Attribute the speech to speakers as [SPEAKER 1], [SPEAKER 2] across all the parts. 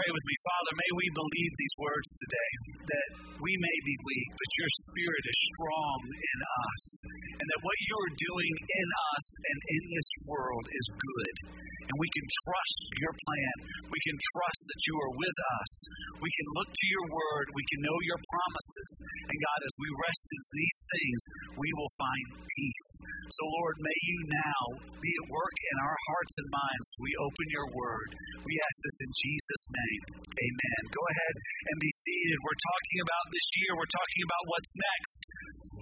[SPEAKER 1] pray with me. Father, may we believe these words today that we may be weak, but your spirit is strong in us, and that what you are doing in us and in this world is good. And we can trust your plan. We can trust that you are with us. We can look to your word. We can know your promises. And God, as we rest in these things, we will find peace. So, Lord, may you now be at work in our hearts and minds we open your word. We ask this in Jesus' name. Amen. Go ahead and be seated. We're talking about this year, we're talking about what's next.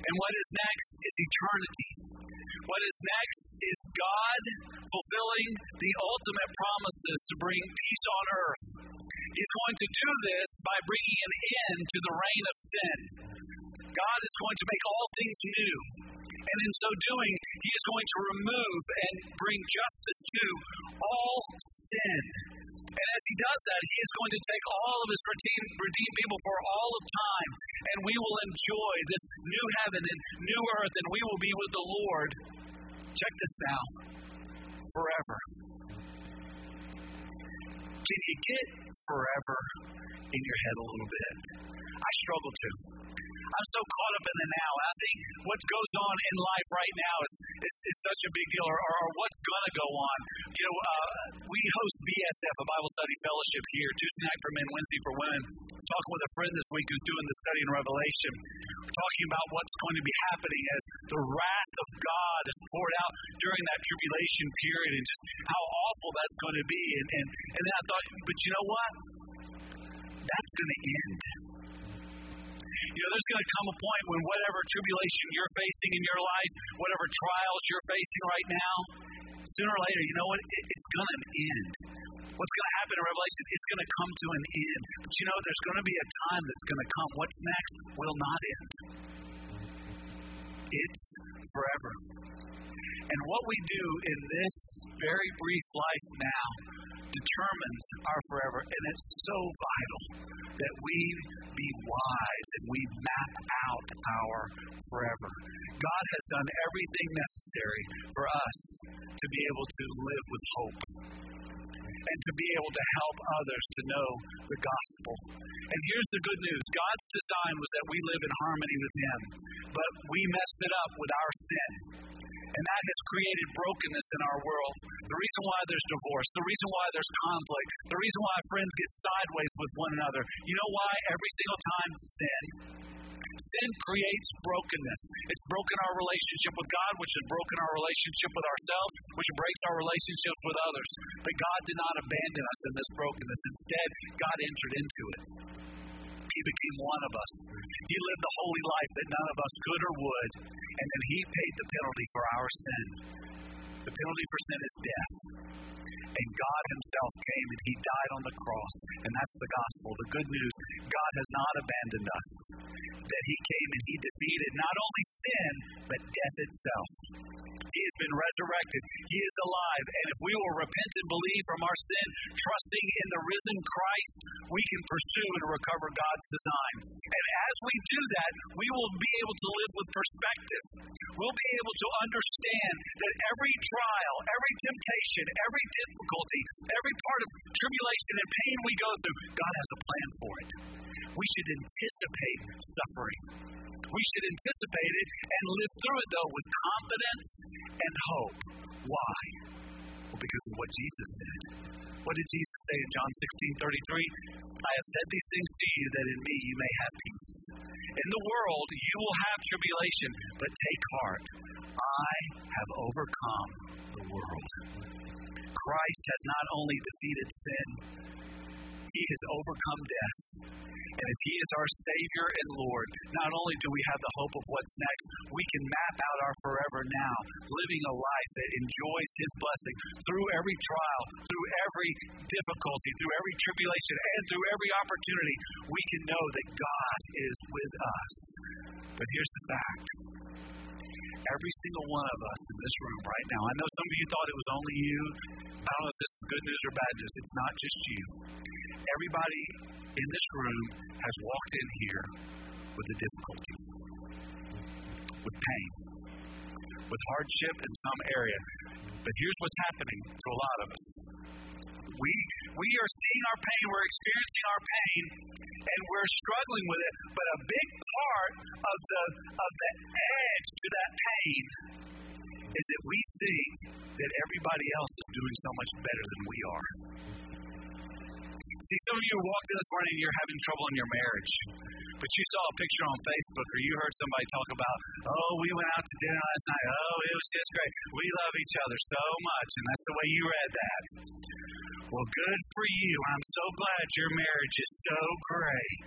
[SPEAKER 1] And what is next is eternity. What is next is God fulfilling the ultimate promises to bring peace on earth. He's going to do this by bringing an end to the reign of sin. God is going to make all things new. And in so doing, He is going to remove and bring justice to all sin. And as He does that, He is going to take all of His redeemed, redeemed people for all of time, and we will enjoy this new heaven and new earth, and we will be with the Lord. Check this now forever. Can you get forever in your head a little bit? I struggle to. I'm so caught up in the now. I think what goes on in life right now is, is, is such a big deal, or, or, or what's going to go on. You know, uh, we host BSF, a Bible study fellowship here, Tuesday night for men, Wednesday for women. Talking with a friend this week who's doing the study in Revelation. Talking about what's going to be happening as the wrath of God is poured out during that tribulation period and just how awful that's going to be. And, and, and then I thought, but you know what? That's going to end. You know, there's going to come a point when whatever tribulation you're facing in your life, whatever trials you're facing right now, sooner or later, you know what? It, it's going to end. What's going to happen in Revelation is going to come to an end. But you know, there's going to be a time that's going to come. What's next will not end. It's forever. And what we do in this very brief life now determines our forever. And it's so vital that we be wise and we map out our forever. God has done everything necessary for us to be able to live with hope and to be able to help others to know the gospel. And here's the good news God's design was that we live in harmony with Him, but we messed it up with our sin. And that has created brokenness in our world. The reason why there's divorce, the reason why there's conflict, the reason why friends get sideways with one another. You know why? Every single time, sin. Sin creates brokenness. It's broken our relationship with God, which has broken our relationship with ourselves, which breaks our relationships with others. But God did not abandon us in this brokenness. Instead, God entered into it. He became one of us. He lived the holy life that none of us could or would, and then He paid the penalty for our sin. The penalty for sin is death. And God Himself came and He died on the cross. And that's the gospel. The good news God has not abandoned us. That He came and He defeated not only sin, but death itself. He has been resurrected. He is alive. And if we will repent and believe from our sin, trusting in the risen Christ, we can pursue and recover God's design. And as we do that, we will be able to live with perspective. We'll be able to understand that every trial, every temptation, every difficulty, every part of tribulation and pain we go through, God has a plan for it. We should anticipate suffering. We should anticipate it and live through it, though, with confidence and hope. Why? Because of what Jesus said. What did Jesus say in John 16 33? I have said these things to you that in me you may have peace. In the world you will have tribulation, but take heart. I have overcome the world. Christ has not only defeated sin, he has overcome death. And if He is our Savior and Lord, not only do we have the hope of what's next, we can map out our forever now, living a life that enjoys His blessing through every trial, through every difficulty, through every tribulation, and through every opportunity. We can know that God is with us. But here's the fact every single one of us in this room right now. I know some of you thought it was only you. Oh, I don't know if this is good news or bad news. It's not just you. Everybody in this room has walked in here with a difficulty, with pain, with hardship in some area. But here's what's happening to a lot of us. We, we are seeing our pain, we're experiencing our pain, and we're struggling with it. But a big part of the, of the edge to that pain is that we think that everybody else is doing so much better than we are. See, some of you walked in this morning and you're having trouble in your marriage. But you saw a picture on Facebook or you heard somebody talk about, oh, we went out to dinner last night. Oh, it was just great. We love each other so much. And that's the way you read that. Well, good for you. I'm so glad your marriage is so great.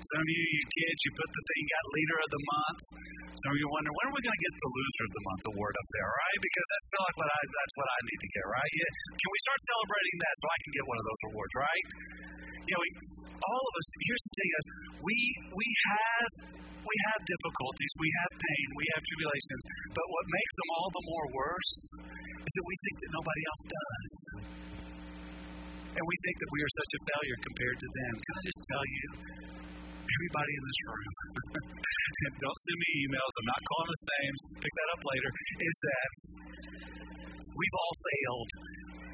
[SPEAKER 1] Some of you, you kids, you put the thing, got leader of the month. Some of you wonder, when are we going to get the loser of the month award up there, right? Because that's feel like what I, that's what I need to get, right? Yeah. Can we start celebrating that so I can get one of those awards, right? You know, all of us. Here's the thing: is we we have we have difficulties, we have pain, we have tribulations. But what makes them all the more worse is that we think that nobody else does. And we think that we are such a failure compared to them. Can I just tell you, everybody in this room, don't send me emails, I'm not calling us names, pick that up later, is that we've all failed.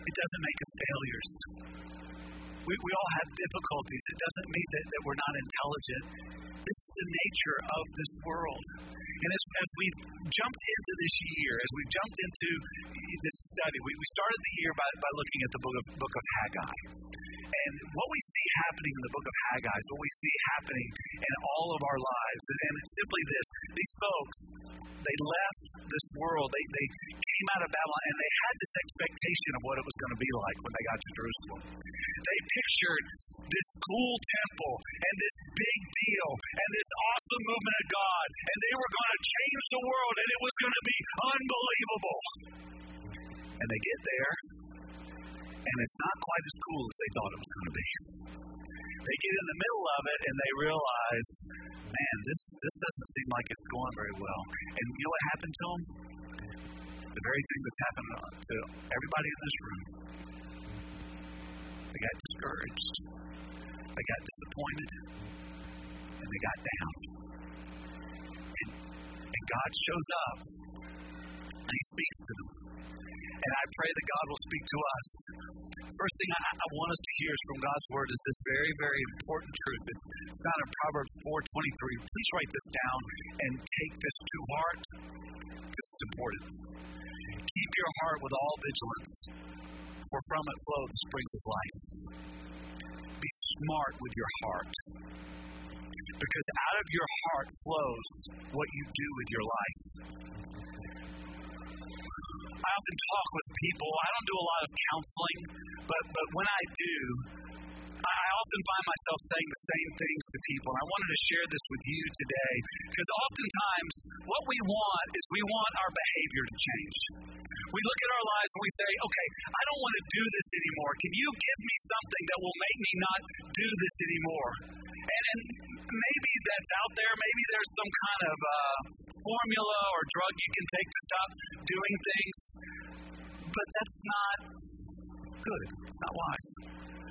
[SPEAKER 1] It doesn't make us failures. We, we all have difficulties. It doesn't mean that, that we're not intelligent. This is the nature of this world. And as, as we've jumped into this year, as we've jumped into this study, we, we started the year by, by looking at the book of, book of Haggai. And what we see happening in the book of Haggai is what we see happening in all of our lives. And, and it's simply this these folks, they left this world, they, they came out of Babylon, and they had this expectation of what it was going to be like when they got to Jerusalem. They pictured this cool temple and this big deal and this awesome movement of God, and they were going to change the world, and it was going to be unbelievable. And they get there, and it's not quite as cool as they thought it was going to be. They get in the middle of it and they realize, man, this this doesn't seem like it's going very well. And you know what happened to them? The very thing that's happened to everybody in this room. They got discouraged. They got disappointed. And they got down. And, and God shows up and He speaks to them. And I pray that God will speak to us. First thing I, I want us to hear from God's word is this very, very important truth. It's, it's found in Proverbs 4.23. Please write this down and take this to heart. This is important. Keep your heart with all vigilance, for from it flow the springs of life. Be smart with your heart. Because out of your heart flows what you do with your life. I often talk with people. I don't do a lot of counseling, but, but when I do, I often find myself saying the same things to people. And I wanted to share this with you today because oftentimes what we want is we want our behavior to change. We look at our lives and we say, okay, I don't want to do this anymore. Can you give me something that will make me not do this anymore? And, and maybe that's out there. Maybe there's some kind of uh, formula or drug you can take to stop doing things. But that's not good. It's not wise.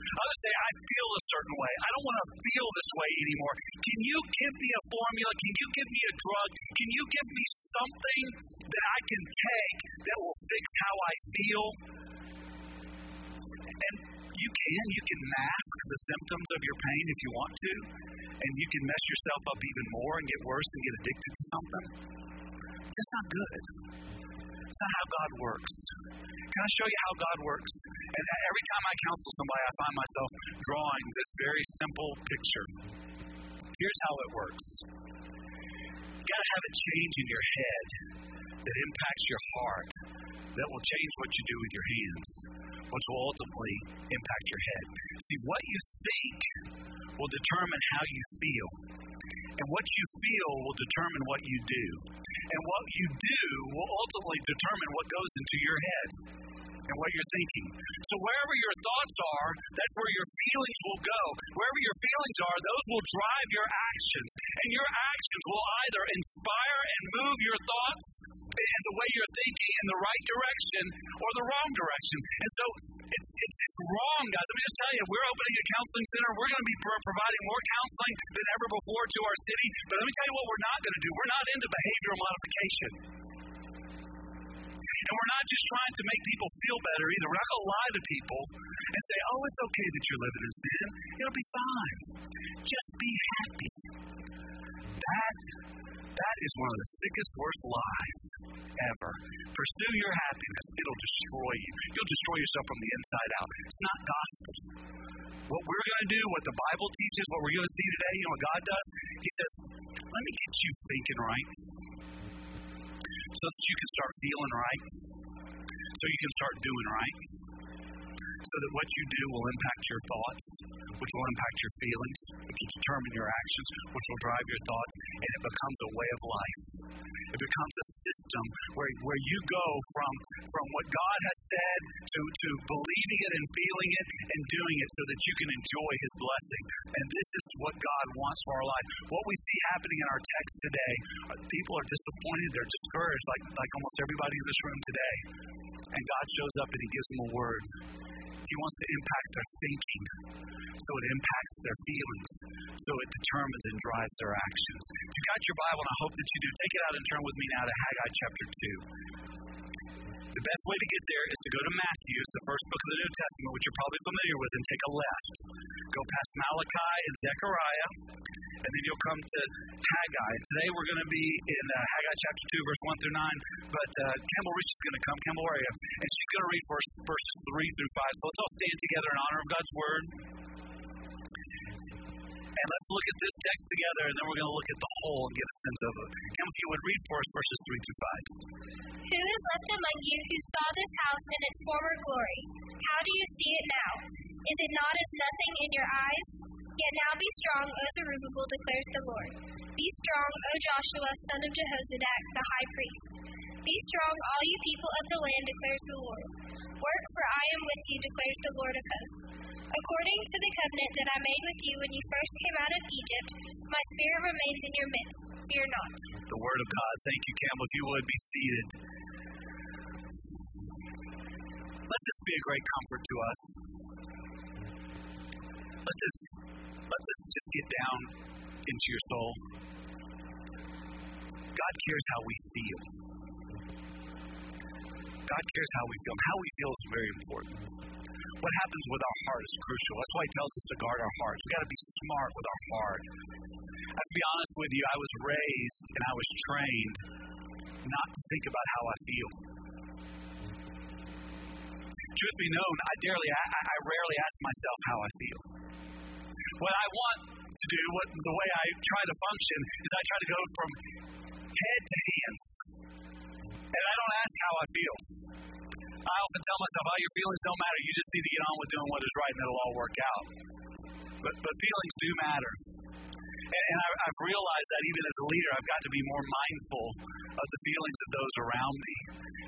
[SPEAKER 1] Others say, I feel a certain way. I don't want to feel this way anymore. Can you give me a formula? Can you give me a drug? Can you give me something that I can take that will fix how I feel? And you can. You can mask the symptoms of your pain if you want to. And you can mess yourself up even more and get worse and get addicted to something. That's not good. It's not how God works. Can I show you how God works? And every time I counsel somebody, I find myself drawing this very simple picture. Here's how it works. You got to have a change in your head that impacts your heart, that will change what you do with your hands, which will ultimately impact your head. See, what you think will determine how you feel. And what you feel will determine what you do. And what you do will ultimately determine what goes into your head and what you're thinking. So wherever your thoughts are, that's where your feelings will go. Wherever your feelings are, those will drive your actions. And your actions will either inspire and move your thoughts and the way you're thinking in the right direction or the wrong direction. And so it's, it's, it's wrong, guys. Let me just tell you, we're opening a counseling center. We're going to be pro- providing more counseling than ever before to our city. But let me tell you what we're not going to do. We're not into behavioral modification. And we're not just trying to make people feel better either. We're not going to lie to people and say, oh, it's okay that you're living in sin. It'll be fine. Just be happy. That that is one of the sickest, worst lies ever. Pursue your happiness. It'll destroy you. You'll destroy yourself from the inside out. It's not gospel. What we're going to do, what the Bible teaches, what we're going to see today, you know what God does? He says, let me get you thinking right so that you can start feeling right, so you can start doing right so that what you do will impact your thoughts, which will impact your feelings, which will determine your actions, which will drive your thoughts, and it becomes a way of life. It becomes a system where, where you go from, from what God has said to, to believing it and feeling it and doing it so that you can enjoy His blessing. And this is what God wants for our life. What we see happening in our text today, uh, people are disappointed, they're discouraged, like, like almost everybody in this room today. And God shows up and He gives them a word. He wants to impact their thinking so it impacts their feelings, so it determines and drives their actions. If you got your Bible, and I hope that you do, take it out and turn with me now to Haggai chapter 2. The best way to get there is to go to Matthew, the first book of the New Testament, which you're probably familiar with, and take a left. Go past Malachi and Zechariah, and then you'll come to Haggai. Today we're going to be in uh, Haggai chapter 2, verse 1 through 9. But uh, Campbell Rich is going to come. Campbell, you? And she's going to read verse, verses 3 through 5. So let's all stand together in honor of God's word. And let's look at this text together, and then we're going to look at the whole and get a sense of it. Campbell, if you would read for us verses 3 through 5.
[SPEAKER 2] Who is left among you who saw this house in its former glory? How do you see it now? Is it not as nothing in your eyes? Yet now be strong, O Zerubbabel, declares the Lord. Be strong, O Joshua, son of Jehozadak, the high priest. Be strong, all you people of the land, declares the Lord. Work, for I am with you, declares the Lord of hosts. According to the covenant that I made with you when you first came out of Egypt, my spirit remains in your midst. Fear not.
[SPEAKER 1] The word of God. Thank you, Campbell. If you would be seated. Let this be a great comfort to us. Let this let this just get down into your soul. God cares how we feel. God cares how we feel. How we feel is very important. What happens with our heart is crucial. That's why he tells us to guard our hearts. We got to be smart with our heart. I have to be honest with you, I was raised and I was trained not to think about how I feel. Truth be known, I I, I rarely ask myself how I feel. What I want to do, what the way I try to function, is I try to go from head to hands, and I don't ask how I feel. I often tell myself, "Oh, your feelings don't matter. You just need to get on with doing what is right, and it'll all work out." But but feelings do matter. And, and I, I've realized that even as a leader, I've got to be more mindful of the feelings of those around me.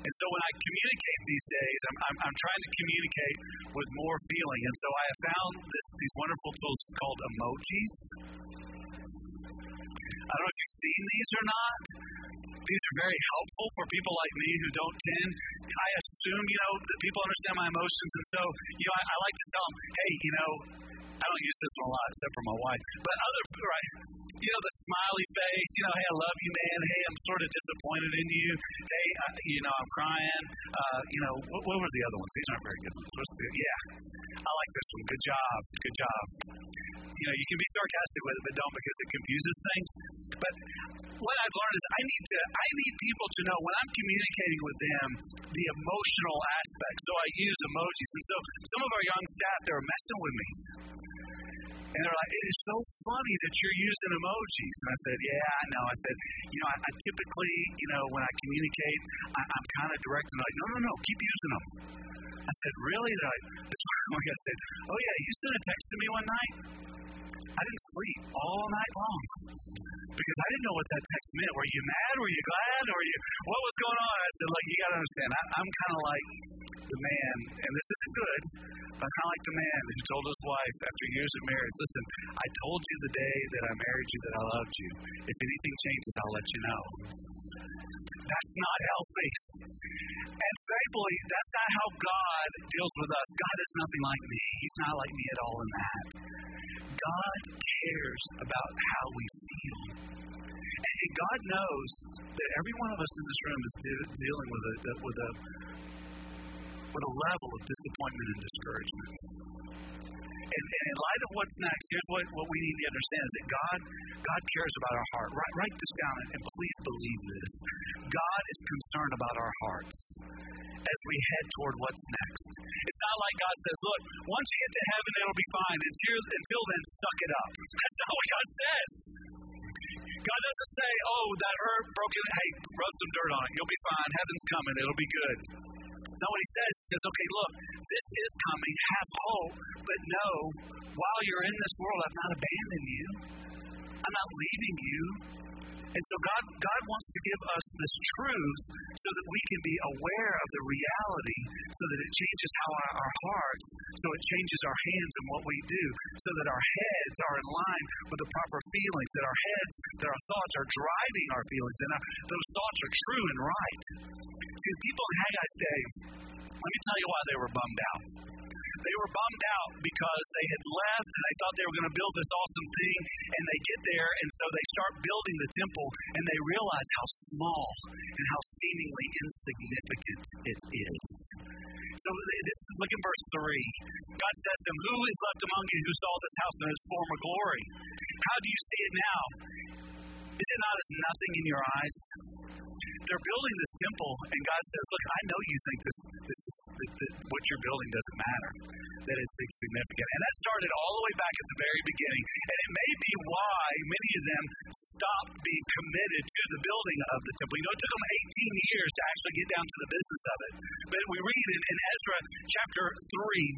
[SPEAKER 1] And so when I communicate these days, I'm, I'm, I'm trying to communicate with more feeling. And so I have found this, these wonderful tools called emojis. I don't know if you've seen these or not. These are very helpful for people like me who don't tend. I assume, you know, that people understand my emotions. And so, you know, I, I like to tell them, hey, you know, I don't use this one a lot except for my wife. But other, right? You know, the smiley face, you know, hey, I love you, man. Hey, I'm sort of disappointed in you. Hey, I, you know, I'm crying. Uh, you know, what, what were the other ones? These aren't very good ones. What's the, yeah, I like this one. Good job. Good job. You know, you can be sarcastic with it, but don't because it confuses things. But what I've learned is I need to I need people to know when I'm communicating with them the emotional aspect. So I use emojis. And so some of our young staff they're messing with me. And they're like, it is so funny that you're using emojis. And I said, yeah, I know. I said, you know, I, I typically, you know, when I communicate, I, I'm kind of direct. And like, no, no, no, keep using them. I said, really? They're like, this one guy said, oh yeah, you sent a text to me one night. I didn't sleep all night long because I didn't know what that text meant. Were you mad? Were you glad? Or you what was going on? I said, like, you got to understand. I, I'm kind of like the man, and this isn't good, but kind of like the man who told his wife after years of marriage, listen, I told you the day that I married you that I loved you. If anything changes, I'll let you know. That's not healthy. And thankfully, that's not how God deals with us. God is nothing like me. He's not like me at all in that. God cares about how we feel. And God knows that every one of us in this room is de- dealing with a, with a with a level of disappointment and discouragement. And, and in light of what's next, here's what, what we need to understand is that God, God cares about our heart. Write, write this down and please believe this. God is concerned about our hearts as we head toward what's next. It's not like God says, look, once you get to heaven, it'll be fine. Until, until then, suck it up. That's not what God says. God doesn't say, oh, that hurt, broken, hey, rub some dirt on it. You'll be fine. Heaven's coming. It'll be good. Not what he says. He says, okay, look, this is coming. Have hope, but know while you're in this world, I've not abandoned you. I'm not leaving you. And so God, God wants to give us this truth so that we can be aware of the reality, so that it changes how our, our hearts, so it changes our hands and what we do, so that our heads are in line with the proper feelings, that our heads, that our thoughts are driving our feelings, and our, those thoughts are true and right. See, people in Haggai's day, let me tell you why they were bummed out. They were bummed out because they had left and they thought they were going to build this awesome thing, and they get there, and so they start building the temple, and they realize how small and how seemingly insignificant it is. So this look in verse three. God says to them, "Who is left among you who saw this house in its former glory? How do you see it now? Is it not as nothing in your eyes? They're building this temple, and God says, Look, I know you think this, this is, that, that what you're building doesn't matter, that it's insignificant. And that started all the way back at the very beginning. And it may be why many of them stopped being committed to the building of the temple. You know, it took them 18 years to actually get down to the business of it. But we read in, in Ezra chapter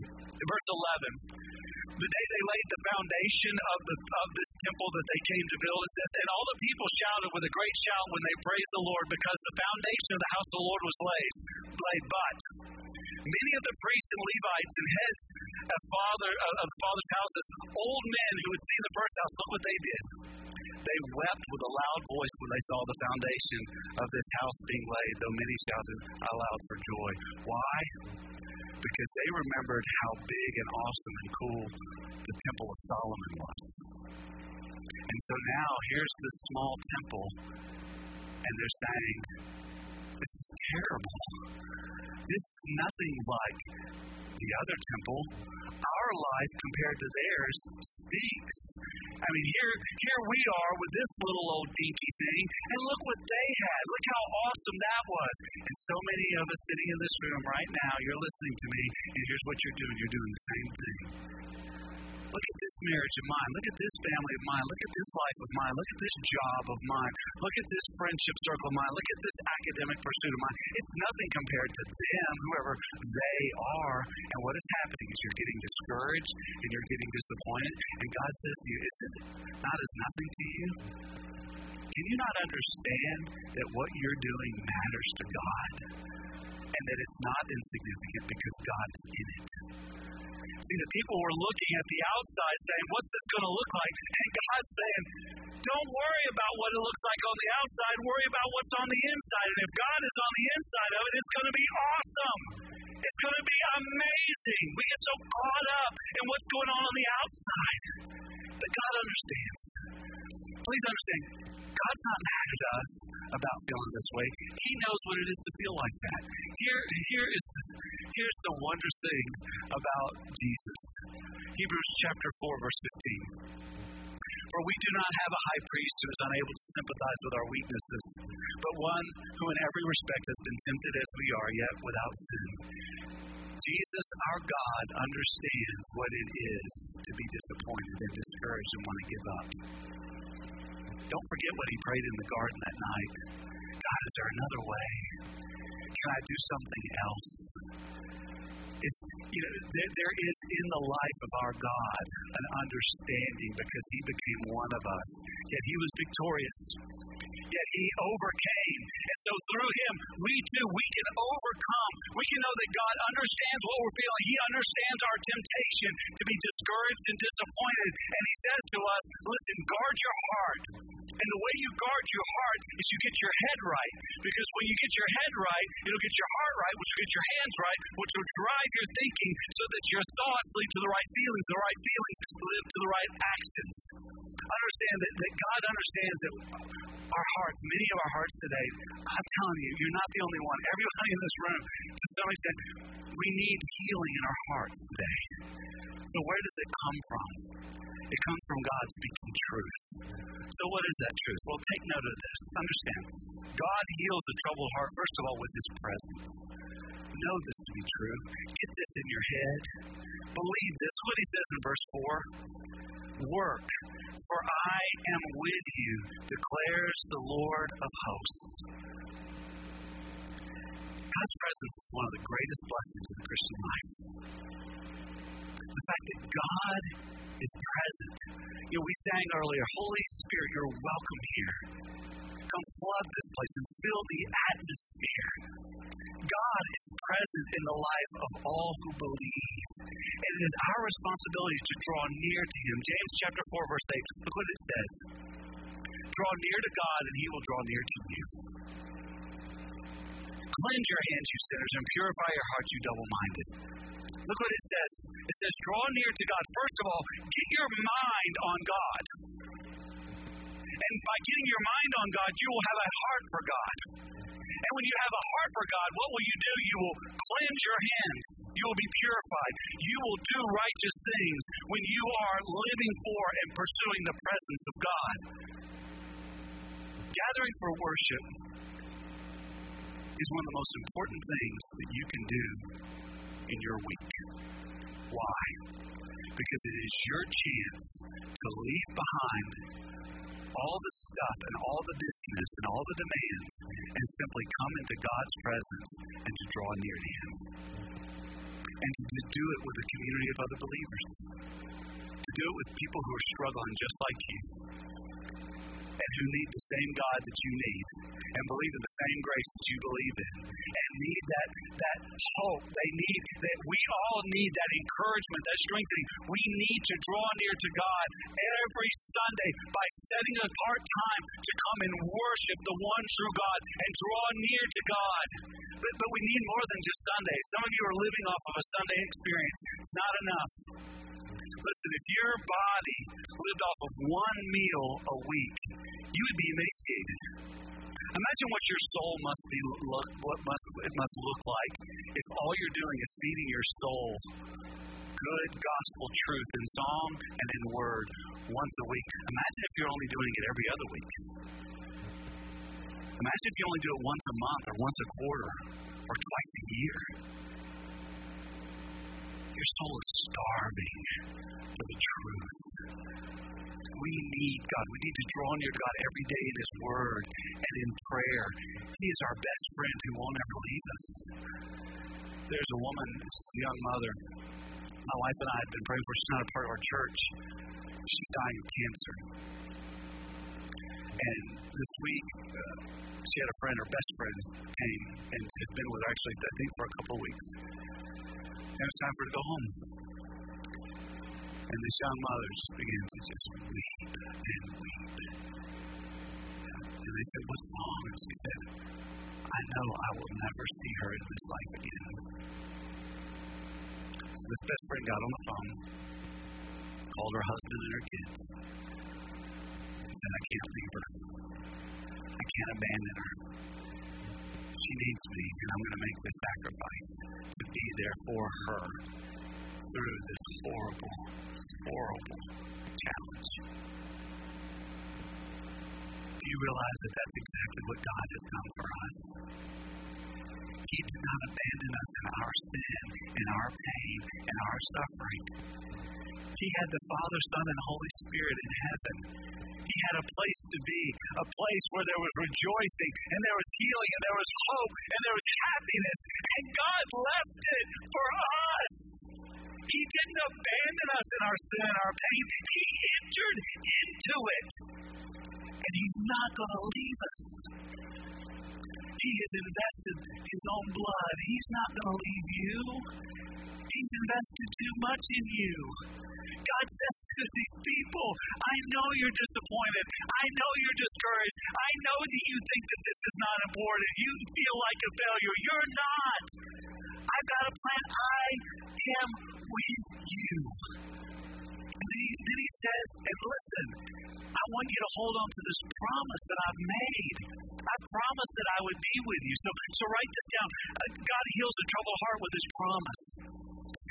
[SPEAKER 1] 3, verse 11 the day they laid the foundation of the of this temple that they came to build, it says, and all the people shouted with a great shout when they praised the Lord because the foundation of the house of the Lord was laid. laid. But many of the priests and Levites and heads of father of the father's houses, old men who had seen the first house, look what they did. They wept with a loud voice when they saw the foundation of this house being laid, though many shouted aloud for joy. Why? because they remembered how big and awesome and cool the Temple of Solomon was. And so now here's this small temple, and they're saying, This is terrible. This is nothing like the other temple. Our life compared to theirs stinks. I mean, here, here we are with this little old dinky thing, and look what they had. Look how awesome that was. And so many of us sitting in this room right now, you're listening to me, and here's what you're doing. You're doing the same thing. Look at this marriage of mine. Look at this family of mine. Look at this life of mine. Look at this job of mine. Look at this friendship circle of mine. Look at this academic pursuit of mine. It's nothing compared to them, whoever they are. And what is happening is you're getting discouraged and you're getting disappointed. And God says to you, Is it not as nothing to you? Can you not understand that what you're doing matters to God? And that it's not insignificant because God's in it. See, the people were looking at the outside saying, What's this going to look like? And God's saying, Don't worry about what it looks like on the outside, worry about what's on the inside. And if God is on the inside of it, it's going to be awesome. It's going to be amazing. We get so caught up in what's going on on the outside. But God understands. Please understand, God's not mad at us about feeling this way. He knows what it is to feel like that. Here, here is here's the wondrous thing about Jesus. Hebrews chapter 4, verse 15. For we do not have a high priest who is unable to sympathize with our weaknesses, but one who in every respect has been tempted as we are, yet without sin. Jesus, our God, understands what it is to be disappointed and discouraged and want to give up. Don't forget what he prayed in the garden that night. God, is there another way? Can I do something else? It's, you know, there, there is in the life of our God an understanding because he became one of us. Yet he was victorious. Yet he overcame. And so through him, we too, we can overcome. We can know that God understands what we're feeling. He understands our temptation to be discouraged and disappointed. And he says to us, listen, guard your heart. And the way you guard your heart is you get your head right. Because when you get your head right, it'll get your heart right, which will get your hands right, which will drive your thinking so that your thoughts lead to the right feelings, the right feelings lead to the right actions. Understand that, that God understands that our hearts, many of our hearts today, I'm telling you, you're not the only one. Everybody in this room, to some extent, we need healing in our hearts today. So, where does it come from? It comes from God speaking truth. So, what is that truth? Well, take note of this. Understand, God heals a troubled heart, first of all, with His presence. Know this to be true. Get this in your head. Believe this. What He says in verse 4 Work, for I am with you, declares the Lord of hosts. God's presence is one of the greatest blessings of the Christian life. The fact that God is present. You know, we sang earlier, Holy Spirit, you're welcome here. Come flood this place and fill the atmosphere. God is present in the life of all who believe. And it is our responsibility to draw near to Him. James chapter 4, verse 8, look what it says. Draw near to God, and He will draw near to you. Cleanse your hands, you sinners, and purify your hearts, you double minded. Look what it says. It says, draw near to God. First of all, get your mind on God. And by getting your mind on God, you will have a heart for God. And when you have a heart for God, what will you do? You will cleanse your hands. You will be purified. You will do righteous things when you are living for and pursuing the presence of God. Gathering for worship is one of the most important things that you can do in your week. Why? Because it is your chance to leave behind all the stuff and all the busyness and all the demands and simply come into God's presence and to draw near to Him. And to do it with a community of other believers. To do it with people who are struggling just like you who need the same God that you need and believe in the same grace that you believe in and need that that hope. They need that we all need that encouragement, that strengthening. We need to draw near to God every Sunday by setting apart time to come and worship the one true God and draw near to God. But, but we need more than just Sunday. Some of you are living off of a Sunday experience. It's not enough. Listen, if your body lived off of one meal a week, you would be emaciated. Imagine what your soul must be look what must it must look like if all you're doing is feeding your soul good gospel truth in song and in word once a week. Imagine if you're only doing it every other week. Imagine if you only do it once a month or once a quarter or twice a year. Your soul is starving for the truth. We need God. We need to draw near to God every day in His Word and in prayer. He is our best friend who won't ever leave us. There's a woman, a young mother. My wife and I have been praying for. She's not a part of our church. She's dying of cancer. And this week, uh, she had a friend, her best friend, came and has been with her actually, I think, for a couple of weeks. And it was time for her to go home. And this young mother just began to just weep and weep. And they said, What's wrong? And she said, I know I will never see her in this life again. So this best friend got on the phone, called her husband and her kids, and said, I can't leave her. I can't abandon her. She needs me, and I'm going to make this sacrifice to be there for her through this horrible, horrible challenge. Do you realize that that's exactly what God has done for us? He did not abandon us in our sin, in our pain, in our suffering. He had the Father, Son, and Holy Spirit in heaven. He had a place to be, a place where there was rejoicing, and there was healing, and there was hope, and there was happiness. And God left it for us. He didn't abandon us in our sin and our pain. He entered into it. And He's not going to leave us. He has invested His own blood. He's not going to leave you. He's invested too much in you. To these people, I know you're disappointed. I know you're discouraged. I know that you think that this is not important. You feel like a failure. You're not. I've got a plan. I am with you. And then he, then he says, and listen, I want you to hold on to this promise that I've made. I promised that I would be with you. So, so write this down. Uh, God heals a troubled heart with his promise.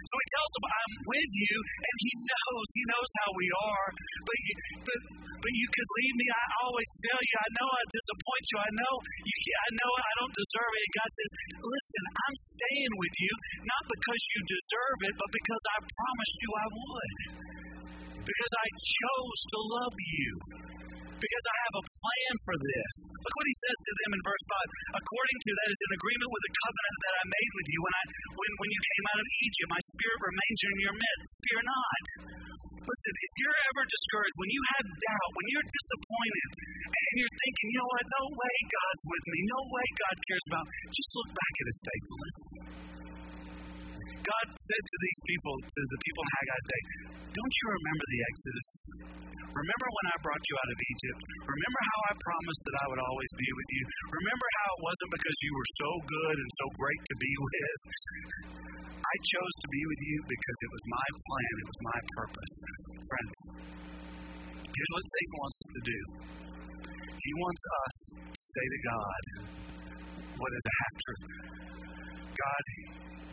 [SPEAKER 1] So he tells them, I'm with you, and he knows, he knows how we are. But you, but, but you could leave me. I always fail you. I know I disappoint you. I know you, I know I don't deserve it. And God says, listen, I'm staying with you, not because you deserve it, but because I promised you I would. Because I chose to love you because I have a plan for this. Look what he says to them in verse 5. According to that is in agreement with the covenant that I made with you when I when, when you came out of Egypt. My spirit remains in your midst. Fear not. Listen, if you're ever discouraged, when you have doubt, when you're disappointed, and you're thinking, you know what, no way God's with me, no way God cares about me, just look back at his faithfulness. God said to these people, to the people in Haggai's day, don't you remember the Exodus? Remember when I brought you out of Egypt? Remember how I promised that I would always be with you? Remember how it wasn't because you were so good and so great to be with? I chose to be with you because it was my plan, it was my purpose. Friends, here's what Satan wants us to do he wants us to say to God, what is a half truth? God,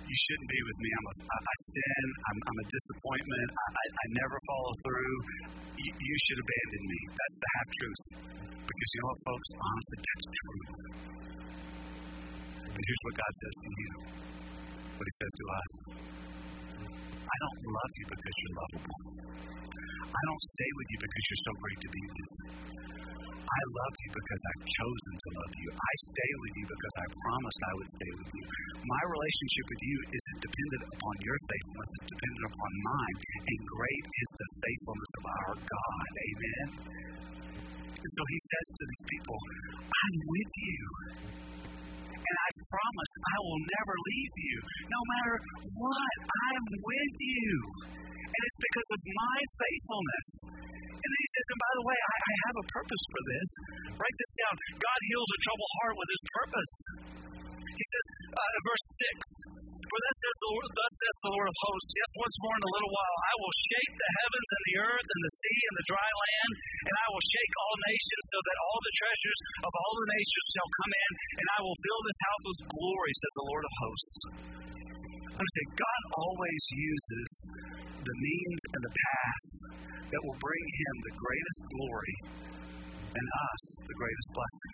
[SPEAKER 1] you shouldn't be with me. I'm a, I, I sin. I'm, I'm a disappointment. I, I, I never follow through. You, you should abandon me. That's the half truth. Because you know what, folks? Honestly, that's true. But here's what God says to you what He says to us I don't love you because you're lovable. I don't stay with you because you're so great to be with. I love you because I've chosen to love you. I stay with you because I promised I would stay with you. My relationship with you isn't dependent upon your faithfulness, it's dependent upon mine. And great is the faithfulness of our God. Amen. And so he says to these people, I'm with you. I promise I will never leave you. No matter what, I'm with you. And it's because of my faithfulness. And he says, and by the way, I, I have a purpose for this. Write this down. God heals a troubled heart with his purpose. He says, uh, verse 6, For thus says, the Lord, thus says the Lord of hosts, Yes, once more in a little while, I will shake the heavens and the earth and the sea and the dry land, and I will shake all nations so that all the treasures of all the nations shall come in, and I will fill this house with glory, says the Lord of hosts. Understand, God always uses the means and the path that will bring him the greatest glory and us the greatest blessing.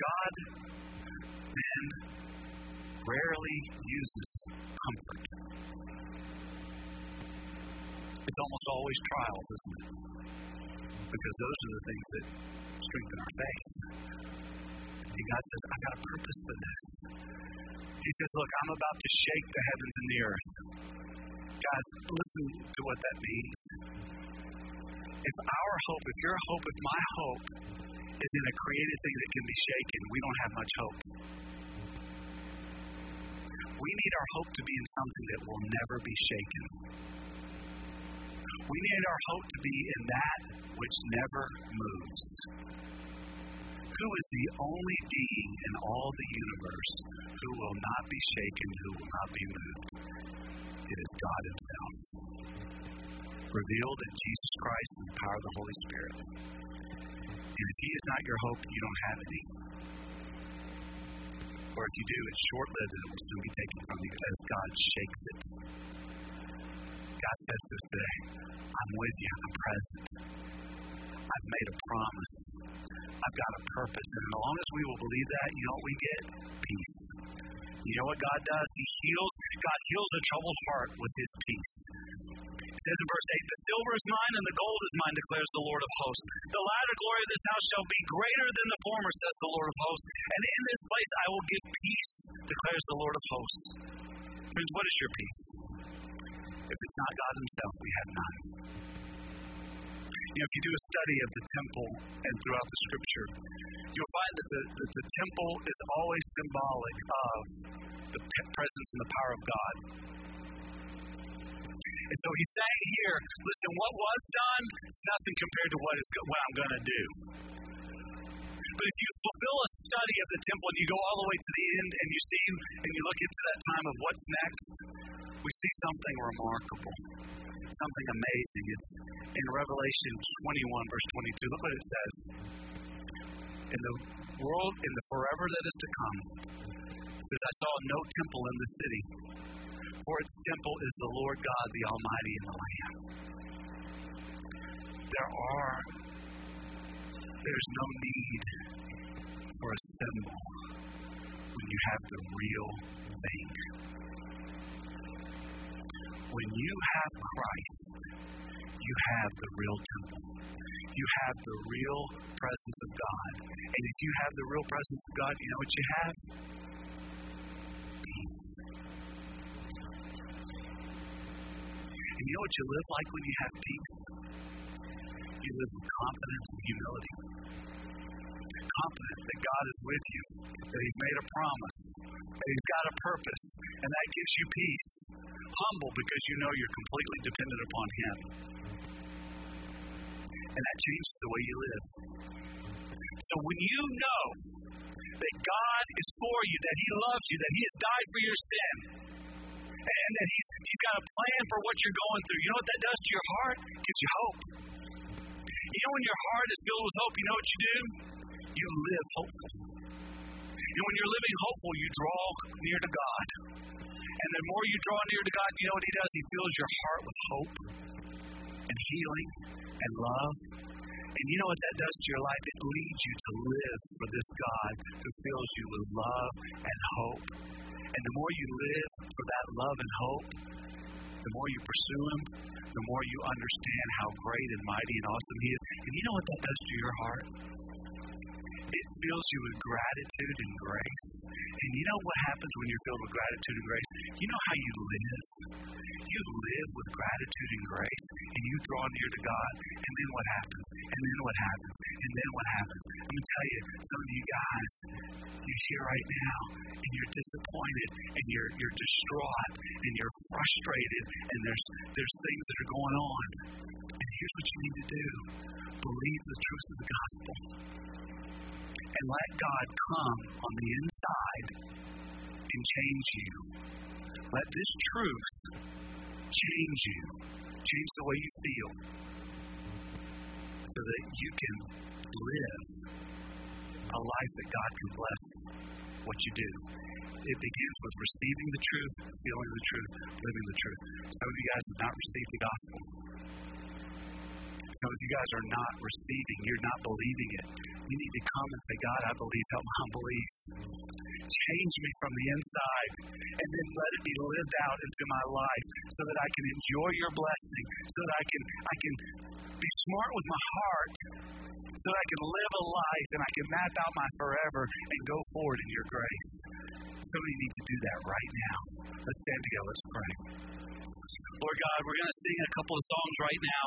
[SPEAKER 1] God then rarely uses comfort. It's almost always trials, isn't it? Because those are the things that strengthen our faith. And God says, I've got a purpose for this. He says, Look, I'm about to shake the heavens and the earth. Guys, listen to what that means. If our hope, if your hope, if my hope is in a created thing that can be shaken, we don't have much hope. We need our hope to be in something that will never be shaken. We need our hope to be in that which never moves. Who is the only being in all the universe who will not be shaken, who will not be moved? It is God Himself, revealed in Jesus Christ in the power of the Holy Spirit. If He is not your hope, you don't have any. Or if you do, it's short lived and it will soon be taken from you as God shakes it. God says to us today, I'm with you, I'm present. I've made a promise. I've got a purpose. And as long as we will believe that, you know what we get? Peace. You know what God does? He heals. God heals a troubled heart with his peace. Says in verse 8, The silver is mine and the gold is mine, declares the Lord of hosts. The latter glory of this house shall be greater than the former, says the Lord of hosts. And in this place I will give peace, declares the Lord of hosts. Friends, what is your peace? If it's not God Himself, we have none. You know, if you do a study of the temple and throughout the scripture, you'll find that the, the, the temple is always symbolic of the presence and the power of God. And so he's saying here, listen, what was done is nothing compared to what is what I'm going to do. But if you fulfill a study of the temple and you go all the way to the end and you see and you look into that time of what's next, we see something remarkable, something amazing. It's in Revelation 21, verse 22. Look what it says. In the world, in the forever that is to come, says, I saw no temple in the city, for its temple is the Lord God, the Almighty, and the Lamb. There are, there's no need for a symbol when you have the real thing. When you have Christ, you have the real temple. You have the real presence of God. And if you have the real presence of God, you know what you have? Peace. And you know what you live like when you have peace? You live with confidence and humility. Confident that God is with you, that He's made a promise, that He's got a purpose, and that gives you peace. Humble because you know you're completely dependent upon Him. And that changes the way you live. So when you know that God is for you, that He loves you, that He has died for your sin, and that He's, he's got a plan for what you're going through, you know what that does to your heart? It gives you hope. You know, when your heart is filled with hope, you know what you do? You live hopeful. Know, when you're living hopeful, you draw near to God. And the more you draw near to God, you know what He does? He fills your heart with hope and healing and love. And you know what that does to your life? It leads you to live for this God who fills you with love and hope. And the more you live for that love and hope, the more you pursue Him, the more you understand how great and mighty and awesome He is. And you know what that does to your heart? It fills you with gratitude and grace. And you know what happens when you're filled with gratitude and grace? You know how you live? You live with gratitude and grace, and you draw near to God. And then what happens? And then what happens? And then what happens? Let me tell you, some of you guys, you're here right now, and you're disappointed, and you're you're distraught, and you're frustrated, and there's there's things that are going on. And here's what you need to do: believe the truth of the gospel and let God come on the inside and change you. Let this truth change you, change the way you feel, so that you can live a life that God can bless what you do. It begins with receiving the truth, feeling the truth, living the truth. Some of you guys have not received the gospel. Some of you guys are not receiving, you're not believing it. You need to come and say, God, I believe, help my unbelief. Change me from the inside, and then let it be lived out into my life so that I can enjoy your blessing, so that I can I can be smart with my heart, so that I can live a life and I can map out my forever and go forward in your grace. Some of you need to do that right now. Let's stand together, let's pray. Lord God, we're going to sing a couple of songs right now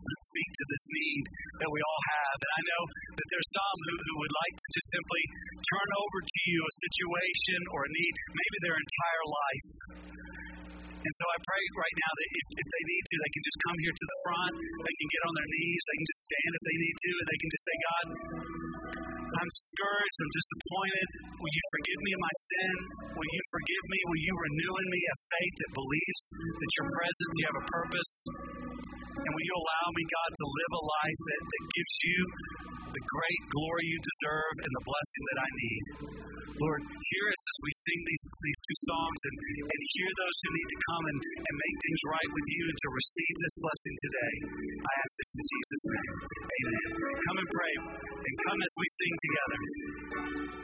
[SPEAKER 1] that speak to this need that we all have. And I know that there's some who, who would like to just simply turn over to you a situation or a need, maybe their entire life. And so I pray right now that if, if they need to, they can just come here to the front. They can get on their knees. They can just stand if they need to. And they can just say, God, I'm discouraged. I'm disappointed. Will you forgive me of my sin? Will you forgive me? Will you renew in me a faith that believes that you're present, you have a purpose? And will you allow me, God, to live a life that, that gives you the great glory you deserve and the blessing that I need? Lord, hear us as we sing these, these two songs and, and hear those who need to come and, and make things right with you and to receive this blessing today. I ask this in Jesus' name. Amen. Come and pray and come as we sing together.